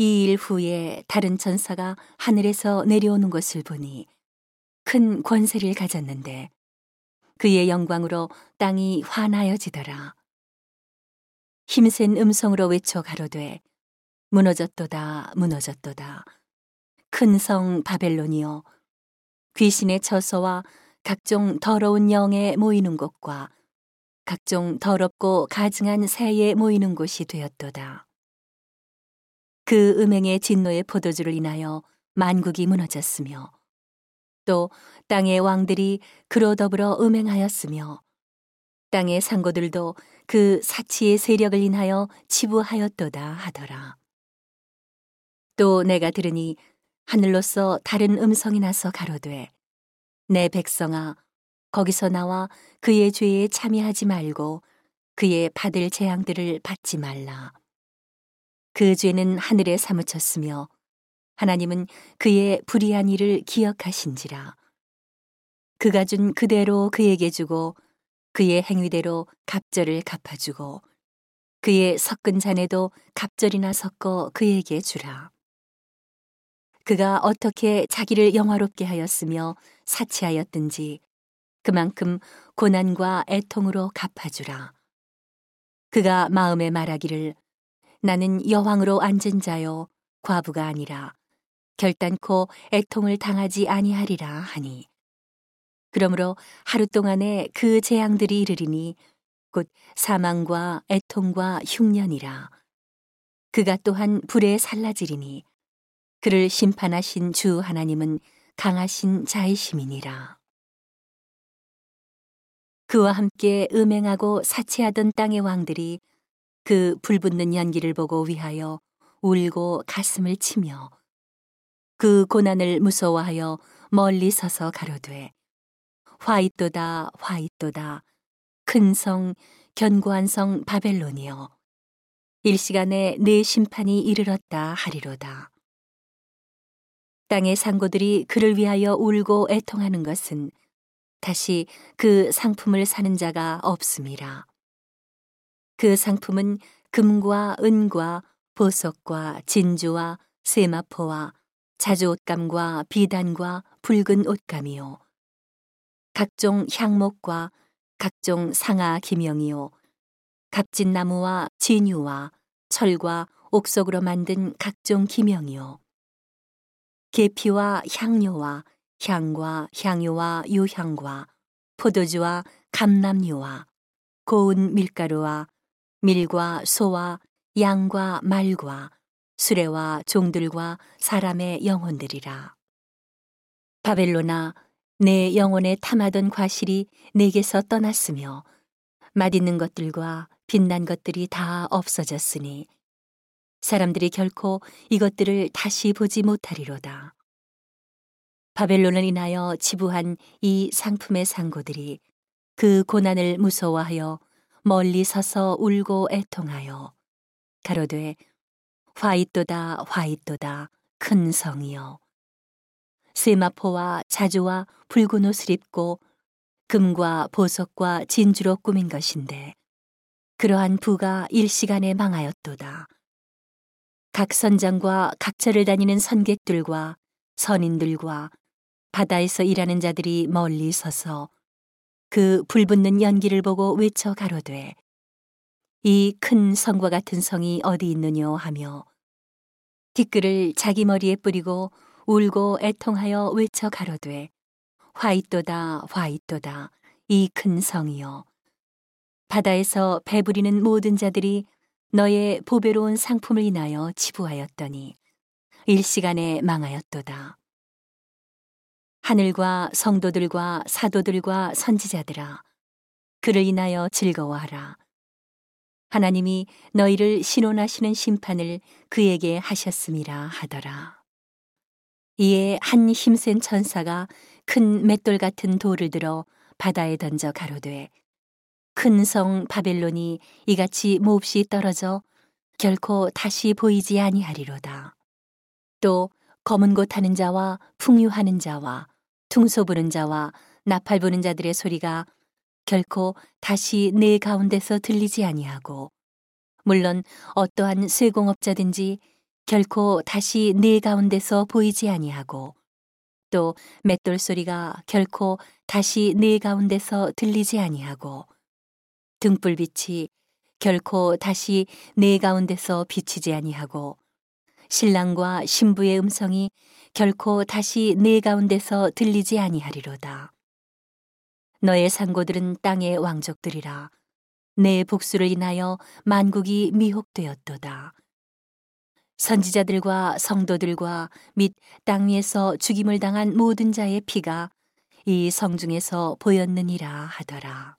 이 일 후에 다른 천사가 하늘에서 내려오는 것을 보니 큰 권세를 가졌는데 그의 영광으로 땅이 환하여지더라. 힘센 음성으로 외쳐 가로되 무너졌도다 무너졌도다 큰 성 바벨론이여 귀신의 처소와 각종 더러운 영에 모이는 곳과 각종 더럽고 가증한 새에 모이는 곳이 되었도다. 그 음행의 진노의 포도주를 인하여 만국이 무너졌으며 또 땅의 왕들이 그로 더불어 음행하였으며 땅의 상고들도 그 사치의 세력을 인하여 치부하였도다 하더라. 또 내가 들으니 하늘로서 다른 음성이 나서 가로되 내 백성아 거기서 나와 그의 죄에 참여하지 말고 그의 받을 재앙들을 받지 말라. 그 죄는 하늘에 사무쳤으며 하나님은 그의 불의한 일을 기억하신지라. 그가 준 그대로 그에게 주고 그의 행위대로 갑절을 갚아주고 그의 섞은 잔에도 갑절이나 섞어 그에게 주라. 그가 어떻게 자기를 영화롭게 하였으며 사치하였든지 그만큼 고난과 애통으로 갚아주라. 그가 마음에 말하기를 나는 여왕으로 앉은 자요 과부가 아니라. 결단코 애통을 당하지 아니하리라 하니. 그러므로 하루 동안에 그 재앙들이 이르리니 곧 사망과 애통과 흉년이라. 그가 또한 불에 살라지리니 그를 심판하신 주 하나님은 강하신 자의심이니라. 그와 함께 음행하고 사치하던 땅의 왕들이 그 불붙는 연기를 보고 위하여 울고 가슴을 치며 그 고난을 무서워하여 멀리 서서 가로되 화이또다 화이또다 큰 성 견고한 성 바벨론이여 일시간에 내 심판이 이르렀다 하리로다. 땅의 상고들이 그를 위하여 울고 애통하는 것은 다시 그 상품을 사는 자가 없음이라. 그 상품은 금과 은과 보석과 진주와 세마포와 자주 옷감과 비단과 붉은 옷감이요. 각종 향목과 각종 상아 기명이요. 값진 나무와 진유와 철과 옥석으로 만든 각종 기명이요. 계피와 향료와 향과 향유와 유향과 포도주와 감람유와 고운 밀가루와 밀과 소와 양과 말과 수레와 종들과 사람의 영혼들이라. 바벨로나 내 영혼에 탐하던 과실이 내게서 떠났으며 맛있는 것들과 빛난 것들이 다 없어졌으니 사람들이 결코 이것들을 다시 보지 못하리로다. 바벨론을 인하여 지부한 이 상품의 상고들이 그 고난을 무서워하여 멀리 서서 울고 애통하여 가로되 화이또다 화이또다 큰 성이여 세마포와 자주와 붉은 옷을 입고 금과 보석과 진주로 꾸민 것인데 그러한 부가 일시간에 망하였도다. 각 선장과 각처를 다니는 선객들과 선인들과 바다에서 일하는 자들이 멀리 서서 그 불붙는 연기를 보고 외쳐 가로되 이 큰 성과 같은 성이 어디 있느뇨 하며 티끌을 자기 머리에 뿌리고 울고 애통하여 외쳐 가로되 화이또다 화이또다 이 큰 성이여. 바다에서 배부리는 모든 자들이 너의 보배로운 상품을 인하여 치부하였더니 일시간에 망하였도다. 하늘과 성도들과 사도들과 선지자들아, 그를 인하여 즐거워하라. 하나님이 너희를 신원하시는 심판을 그에게 하셨음이라 하더라. 이에 한 힘센 천사가 큰 맷돌 같은 돌을 들어 바다에 던져 가로되 큰 성 바벨론이 이같이 몹시 떨어져 결코 다시 보이지 아니하리로다. 또 검은 곳 하는 자와 풍유하는 자와 퉁소 부는 자와 나팔 부는 자들의 소리가 결코 다시 내 가운데서 들리지 아니하고 물론 어떠한 쇠공업자든지 결코 다시 내 가운데서 보이지 아니하고 또 맷돌 소리가 결코 다시 내 가운데서 들리지 아니하고 등불빛이 결코 다시 내 가운데서 비치지 아니하고 신랑과 신부의 음성이 결코 다시 내 가운데서 들리지 아니하리로다. 너의 상고들은 땅의 왕족들이라 내 복수를 인하여 만국이 미혹되었도다. 선지자들과 성도들과 및 땅 위에서 죽임을 당한 모든 자의 피가 이 성중에서 보였느니라 하더라.